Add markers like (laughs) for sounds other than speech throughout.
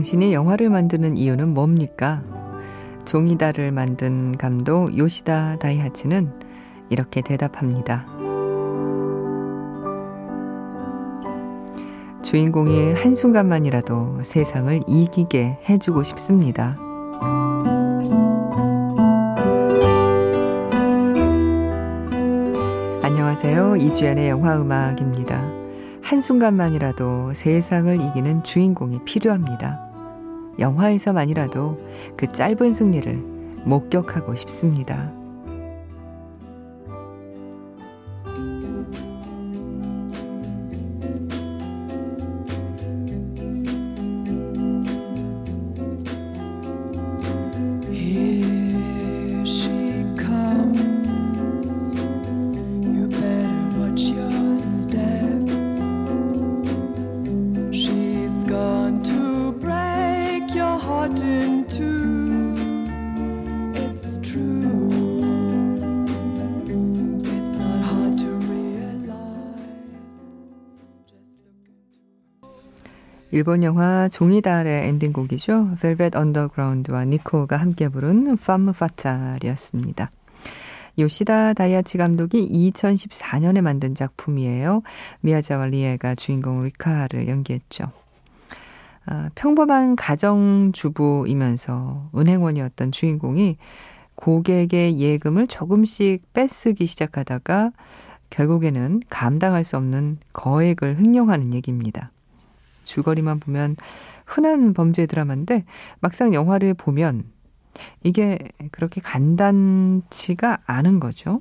당신이 영화를 만드는 이유는 뭡니까? 종이다를 만든 감독 요시다 다이하치는 이렇게 대답합니다. 주인공이 한순간만이라도 세상을 이기게 해주고 싶습니다. 안녕하세요. 이주연의 영화음악입니다. 한순간만이라도 세상을 이기는 주인공이 필요합니다. 영화에서만이라도 그 짧은 승리를 목격하고 싶습니다. 일본 영화 종이달의 엔딩곡이죠. 벨벳 언더그라운드와 니코가 함께 부른 팜 파탈이었습니다. 요시다 다이하치 감독이 2014년에 만든 작품이에요. 미야자와 리에가 주인공 리카를 연기했죠. 아, 평범한 가정주부이면서 은행원이었던 주인공이 고객의 예금을 조금씩 빼쓰기 시작하다가 결국에는 감당할 수 없는 거액을 횡령하는 얘기입니다. 줄거리만 보면 흔한 범죄 드라마인데 막상 영화를 보면 이게 그렇게 간단치가 않은 거죠.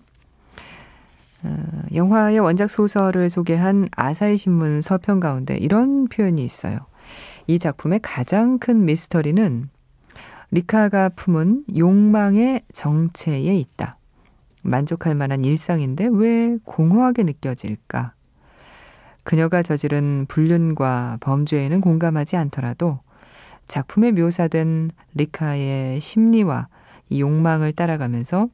어, 영화의 원작 소설을 소개한 아사히 신문 서평 가운데 이런 표현이 있어요. 이 작품의 가장 큰 미스터리는 리카가 품은 욕망의 정체에 있다. 만족할 만한 일상인데 왜 공허하게 느껴질까? 그녀가 저지른 불륜과 범죄에는 공감하지 않더라도 작품에 묘사된 리카의 심리와 이 욕망을 따라가면서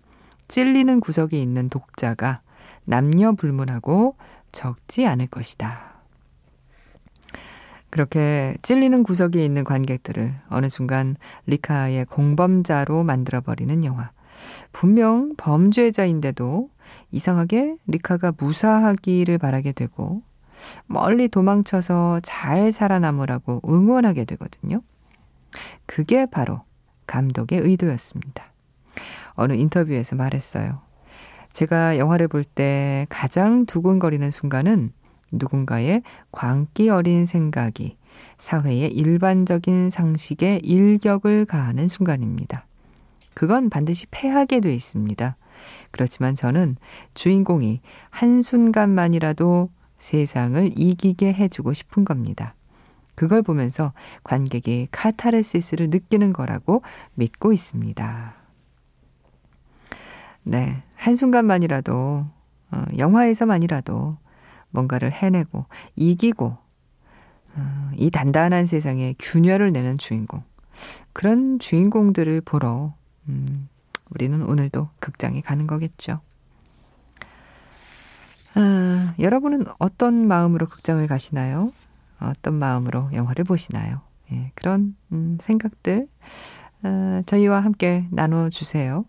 찔리는 구석이 있는 독자가 남녀 불문하고 적지 않을 것이다. 그렇게 찔리는 구석이 있는 관객들을 어느 순간 리카의 공범자로 만들어버리는 영화. 분명 범죄자인데도 이상하게 리카가 무사하기를 바라게 되고 멀리 도망쳐서 잘 살아남으라고 응원하게 되거든요. 그게 바로 감독의 의도였습니다. 어느 인터뷰에서 말했어요. 제가 영화를 볼 때 가장 두근거리는 순간은 누군가의 광기 어린 생각이 사회의 일반적인 상식에 일격을 가하는 순간입니다. 그건 반드시 패하게 돼 있습니다. 그렇지만 저는 주인공이 한순간만이라도 세상을 이기게 해주고 싶은 겁니다. 그걸 보면서 관객이 카타르시스를 느끼는 거라고 믿고 있습니다. 네. 한순간만이라도, 어, 영화에서만이라도 뭔가를 해내고, 이기고, 어, 이 단단한 세상에 균열을 내는 주인공. 그런 주인공들을 보러, 음, 우리는 오늘도 극장에 가는 거겠죠. 아, 여러분은 어떤 마음으로 극장을 가시나요? 어떤 마음으로 영화를 보시나요? 예, 그런 음, 생각들 아, 저희와 함께 나눠주세요.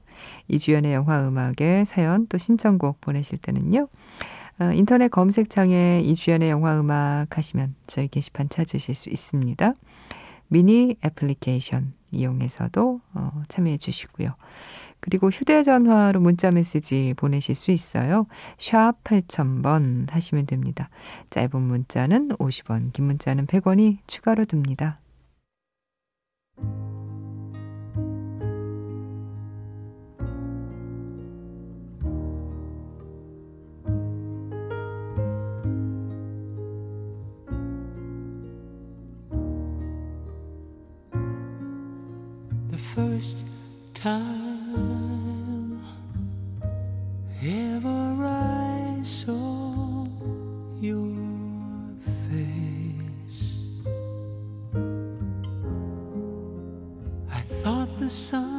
이주연의 영화 음악에 사연 또 신청곡 보내실 때는요. 아, 인터넷 검색창에 이주연의 영화 음악 하시면 저희 게시판 찾으실 수 있습니다. 미니 애플리케이션 이용해서도 어, 참여해 주시고요. 그리고 휴대전화로 문자 메시지 보내실 수 있어요. 샵 8000번 하시면 됩니다. 짧은 문자는 50원, 긴 문자는 100원이 추가로 듭니다. Ever I saw your face, I thought the sun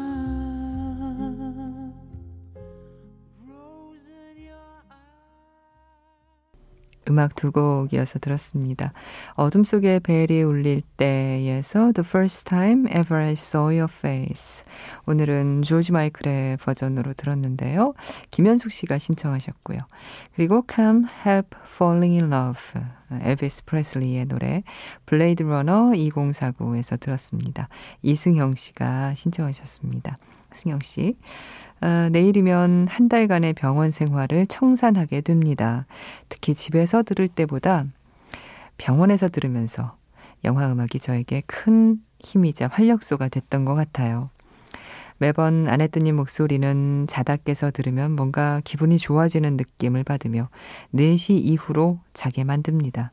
음악 두 곡이어서 들었습니다. 어둠 속에 벨이 울릴 때에서 The First Time Ever I Saw Your Face. 오늘은 조지 마이클의 버전으로 들었는데요. 김현숙 씨가 신청하셨고요. 그리고 Can't Help Falling in Love. 엘비스 프레슬리의 노래 블레이드 러너 2049에서 들었습니다. 이승영 씨가 신청하셨습니다. 승영 씨. 어, 내일이면 한 달간의 병원 생활을 청산하게 됩니다. 특히 집에서 들을 때보다 병원에서 들으면서 영화 음악이 저에게 큰 힘이자 활력소가 됐던 것 같아요. 매번 아내뜨님 목소리는 자다 깨서 들으면 뭔가 기분이 좋아지는 느낌을 받으며 4시 이후로 자게 만듭니다.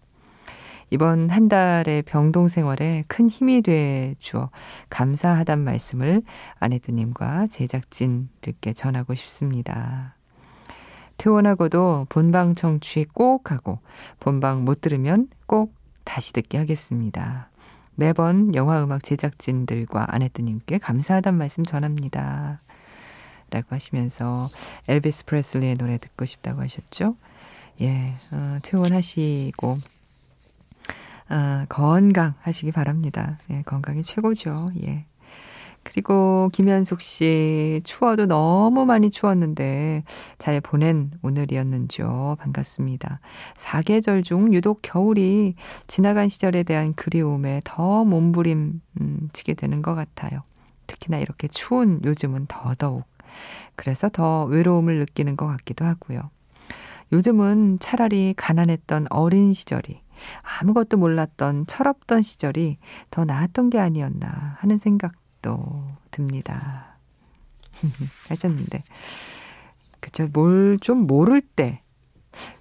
이번 한 달의 병동 생활에 큰 힘이 돼 주어 감사하단 말씀을 아내뜨님과 제작진들께 전하고 싶습니다. 퇴원하고도 본방 청취 꼭 하고 본방 못 들으면 꼭 다시 듣게 하겠습니다. 매번 영화 음악 제작진들과 아내뜨님께 감사하단 말씀 전합니다. 라고 하시면서 엘비스 프레슬리의 노래 듣고 싶다고 하셨죠? 예, 어, 퇴원하시고 아, 건강하시기 바랍니다. 예, 건강이 최고죠. 예. 그리고 김현숙 씨, 추워도 너무 많이 추웠는데 잘 보낸 오늘이었는지요. 반갑습니다. 사계절 중 유독 겨울이 지나간 시절에 대한 그리움에 더 몸부림 음, 치게 되는 것 같아요. 특히나 이렇게 추운 요즘은 더더욱. 그래서 더 외로움을 느끼는 것 같기도 하고요. 요즘은 차라리 가난했던 어린 시절이 아무것도 몰랐던 철없던 시절이 더 나았던 게 아니었나 하는 생각도 듭니다. (laughs) 하셨는데. 그쵸. 뭘 좀 모를 때,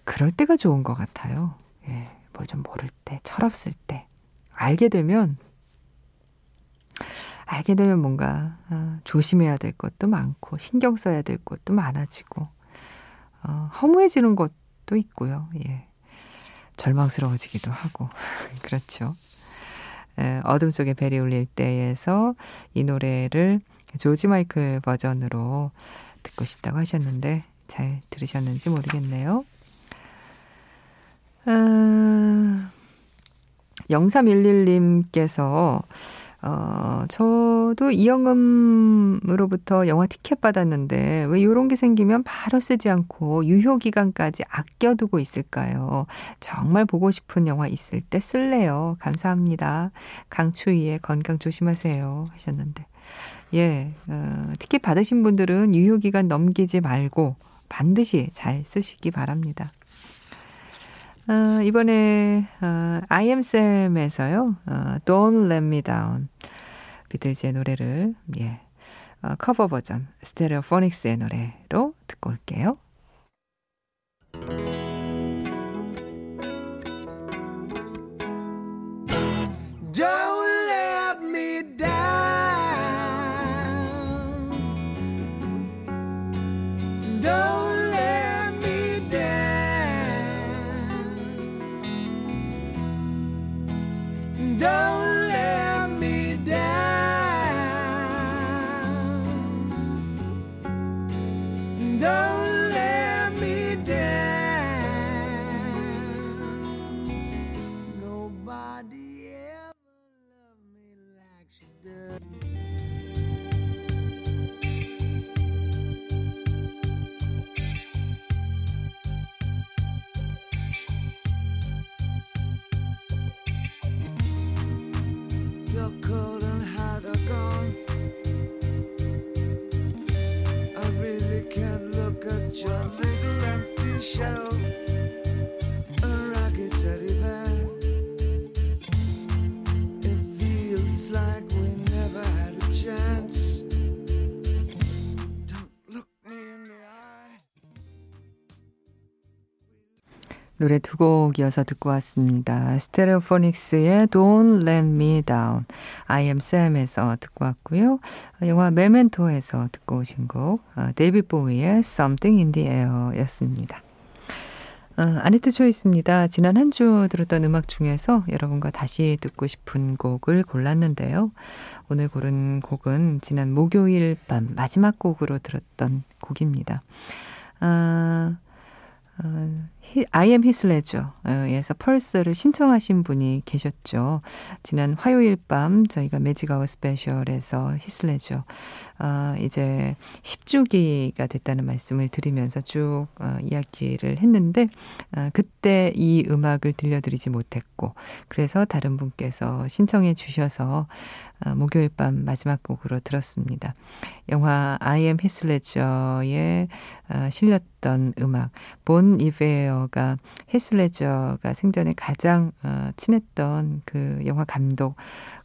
그럴 때가 좋은 것 같아요. 예. 뭘 좀 모를 때, 철없을 때. 알게 되면, 알게 되면 뭔가, 어, 조심해야 될 것도 많고, 신경 써야 될 것도 많아지고, 어, 허무해지는 것도 있고요. 예. 절망스러워지기도 하고 (laughs) 그렇죠. 에, 어둠 속에 벨이 울릴 때에서 이 노래를 조지 마이클 버전으로 듣고 싶다고 하셨는데 잘 들으셨는지 모르겠네요. 아, 0311님께서 어, 저도 이영음으로부터 영화 티켓 받았는데 왜 이런 게 생기면 바로 쓰지 않고 유효 기간까지 아껴두고 있을까요? 정말 보고 싶은 영화 있을 때 쓸래요. 감사합니다. 강추위에 건강 조심하세요. 하셨는데. 예, 어, 티켓 받으신 분들은 유효 기간 넘기지 말고 반드시 잘 쓰시기 바랍니다. 어, 이번에 어, I am Sam에서요. 어, Don't Let Me Down 비틀즈의 노래를 예, 어, 커버 버전 스테레오포닉스의 노래로 듣고 올게요. Your little empty shell. 노래 두 곡 이어서 듣고 왔습니다. 스테레오포닉스의 Don't Let Me Down, I Am Sam에서 듣고 왔고요. 영화 메멘토에서 듣고 오신 곡, 데이빗 보위의 Something in the Air 였습니다. 어, 아네트 초이스입니다. 지난 한 주 들었던 음악 중에서 여러분과 다시 듣고 싶은 곡을 골랐는데요. 오늘 고른 곡은 지난 목요일 밤 마지막 곡으로 들었던 곡입니다. 아, 어, His ledger에서 펄스를 신청하신 분이 계셨죠. 지난 화요일 밤 저희가 매직아워 스페셜에서 ledger 어, 이제 10주기가 됐다는 말씀을 드리면서 쭉 어, 이야기를 했는데 어, 그때 이 음악을 들려드리지 못했고 그래서 다른 분께서 신청해 주셔서 어, 목요일 밤 마지막 곡으로 들었습니다. 영화 ledger에 어, 실렸던 음악 본 이베어 가 히스 ledger가 생전에 가장 어, 친했던 그 영화 감독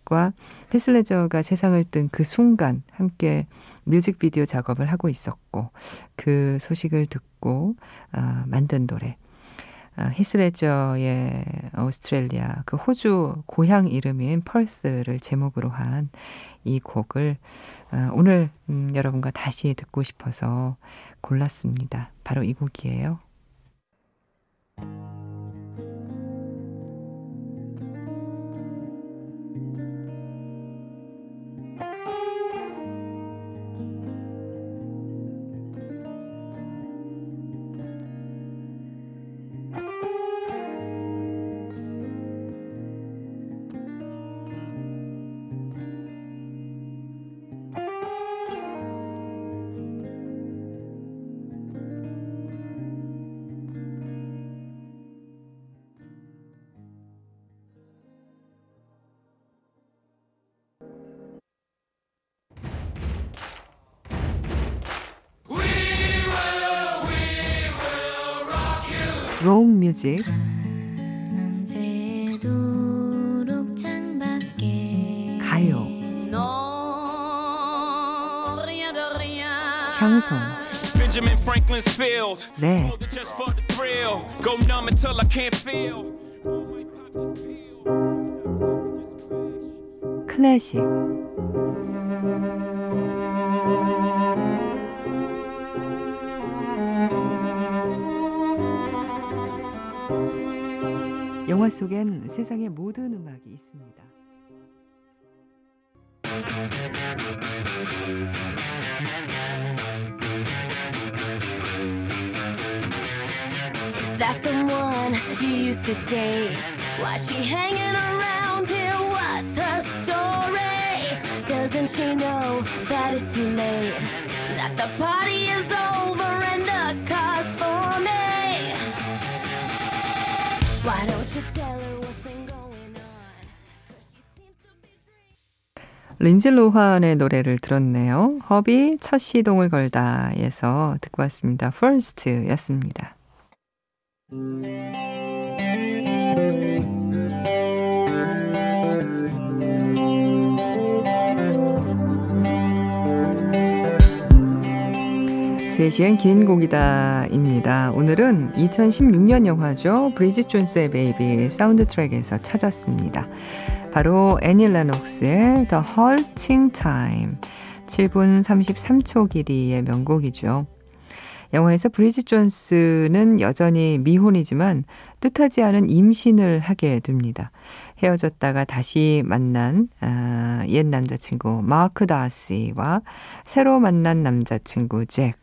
과 헤슬레저가 세상을 뜬 그 순간 함께 뮤직비디오 작업을 하고 있었고 그 소식을 듣고 아, 만든 노래 아, 히스레저의 오스트레일리아 그 호주 고향 이름인 펄스를 제목으로 한 이 곡을 아, 오늘 음, 여러분과 다시 듣고 싶어서 골랐습니다. 바로 이 곡이에요. 롱 뮤직 가요 샹송 Benjamin Franklin's field. 네. Just for the thrill. Go numb until I can't feel. 클래식 영화 속엔 세상의 모든 음악이 있습니다. Is that someone you used to date? Why she hanging around here? What's her story? Doesn't she know that it's too late? That the party is over 린지 로한의 노래를 들었네요. 허비 첫 시동을 걸다에서 듣고 왔습니다. First였습니다. 세시엔 긴 곡이다입니다. 오늘은 2016년 영화죠. 브리짓 존스의 베이비 사운드 트랙에서 찾았습니다. 바로 애니 레녹스의 The Halting Time 7분 33초 길이의 명곡이죠. 영화에서 브리짓 존스는 여전히 미혼이지만 뜻하지 않은 임신을 하게 됩니다. 헤어졌다가 다시 만난 아, 옛 남자친구 마크 다시와 새로 만난 남자친구 잭.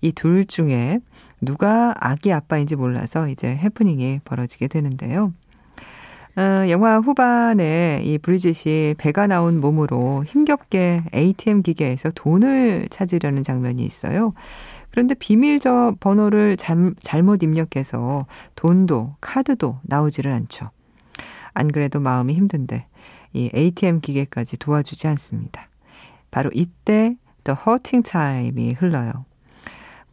이 둘 중에 누가 아기 아빠인지 몰라서 이제 해프닝이 벌어지게 되는데요. 어, 영화 후반에 이 브리짓이 배가 나온 몸으로 힘겹게 ATM 기계에서 돈을 찾으려는 장면이 있어요. 그런데 비밀 저 번호를 잠, 잘못 입력해서 돈도 카드도 나오지를 않죠. 안 그래도 마음이 힘든데 이 ATM 기계까지 도와주지 않습니다. 바로 이때 The Hurting Time이 흘러요.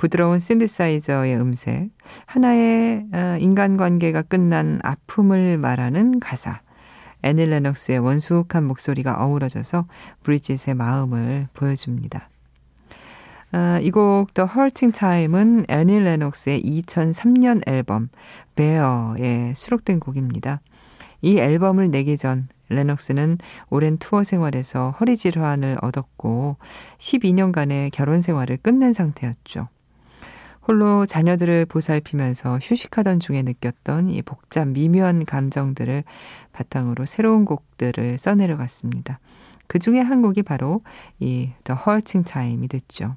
부드러운 신디사이저의 음색, 하나의 어, 인간관계가 끝난 아픔을 말하는 가사, 애닐 레녹스의 원숙한 목소리가 어우러져서 브리짓의 마음을 보여줍니다. 어, 이곡 The Hurting Time은 애닐 레녹스의 2003년 앨범 Bear에 수록된 곡입니다. 이 앨범을 내기 전 레녹스는 오랜 투어 생활에서 허리 질환을 얻었고 12년간의 결혼 생활을 끝낸 상태였죠. 홀로 자녀들을 보살피면서 휴식하던 중에 느꼈던 이 복잡 미묘한 감정들을 바탕으로 새로운 곡들을 써내려갔습니다. 그 중에 한 곡이 바로 이 The Hurting Time이 됐죠.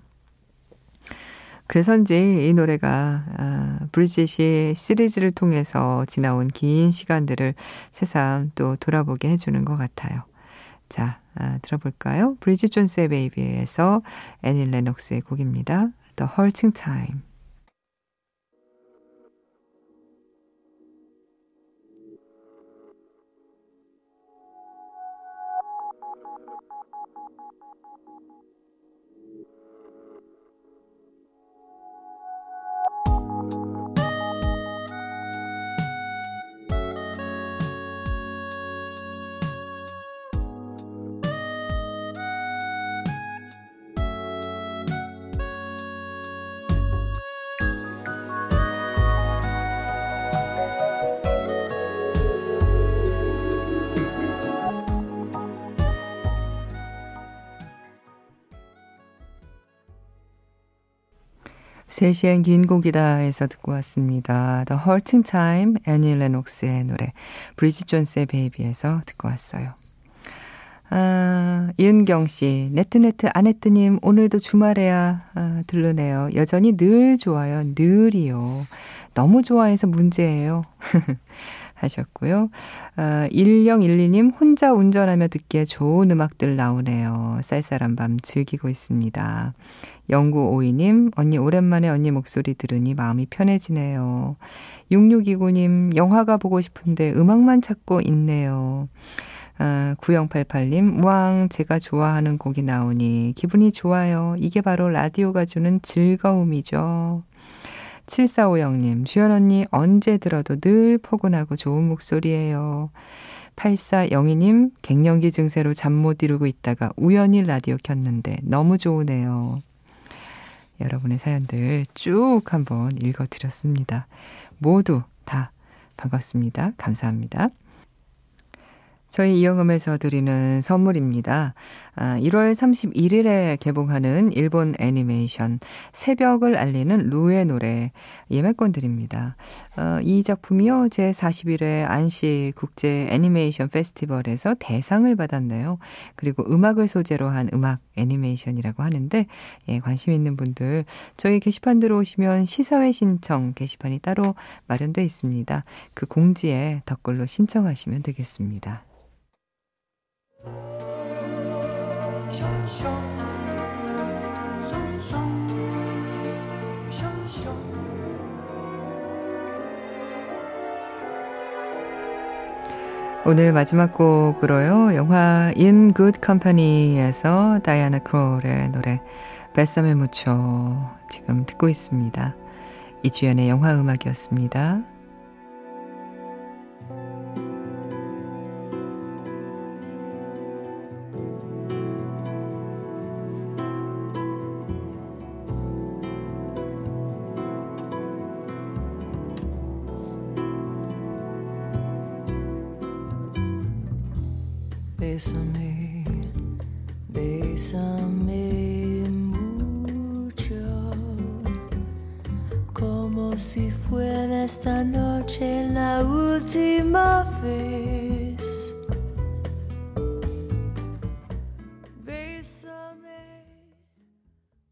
그래서인지 이 노래가 아, 브리짓이 시리즈를 통해서 지나온 긴 시간들을 새삼 또 돌아보게 해주는 것 같아요. 자, 아, 들어볼까요? 브리짓 존스의 베이비에서 애닐 레녹스의 곡입니다. The Hurting Time. 세시엔 긴 곡이다 에서 듣고 왔습니다. The Hurting Time, 애니 레녹스의 노래, 브리짓 존스의 베이비에서 듣고 왔어요. 아, 이은경 씨, 네트네트 아네트님, 오늘도 주말에야 아, 들르네요. 여전히 늘 좋아요. 늘이요. 너무 좋아해서 문제예요. (laughs) 하셨고요. 아, 1012님, 혼자 운전하며 듣기에 좋은 음악들 나오네요. 쌀쌀한 밤 즐기고 있습니다. 0952님, 언니 오랜만에 언니 목소리 들으니 마음이 편해지네요. 6629님, 영화가 보고 싶은데 음악만 찾고 있네요. 아, 9088님, 왕, 제가 좋아하는 곡이 나오니 기분이 좋아요. 이게 바로 라디오가 주는 즐거움이죠. 7450님, 주연 언니 언제 들어도 늘 포근하고 좋은 목소리예요. 8402님, 갱년기 증세로 잠 못 이루고 있다가 우연히 라디오 켰는데 너무 좋으네요. 여러분의 사연들 쭉 한번 읽어드렸습니다. 모두 다 반갑습니다. 감사합니다. 저희 이영음에서 드리는 선물입니다. 아, 1월 31일에 개봉하는 일본 애니메이션 새벽을 알리는 루의 노래 예매권 드립니다. 어, 이 작품이요 제 41회 안시 국제 애니메이션 페스티벌에서 대상을 받았네요. 그리고 음악을 소재로 한 음악 애니메이션이라고 하는데 예, 관심 있는 분들 저희 게시판 들어오시면 시사회 신청 게시판이 따로 마련되어 있습니다. 그 공지에 댓글로 신청하시면 되겠습니다. 오늘 마지막 곡으로요. 영화 In Good Company에서 다이아나 크롤의 노래 뱃삼에 묻혀 지금 듣고 있습니다. 이주연의 영화 음악이었습니다. Bésame, bésame mucho, como si fuera esta noche la última.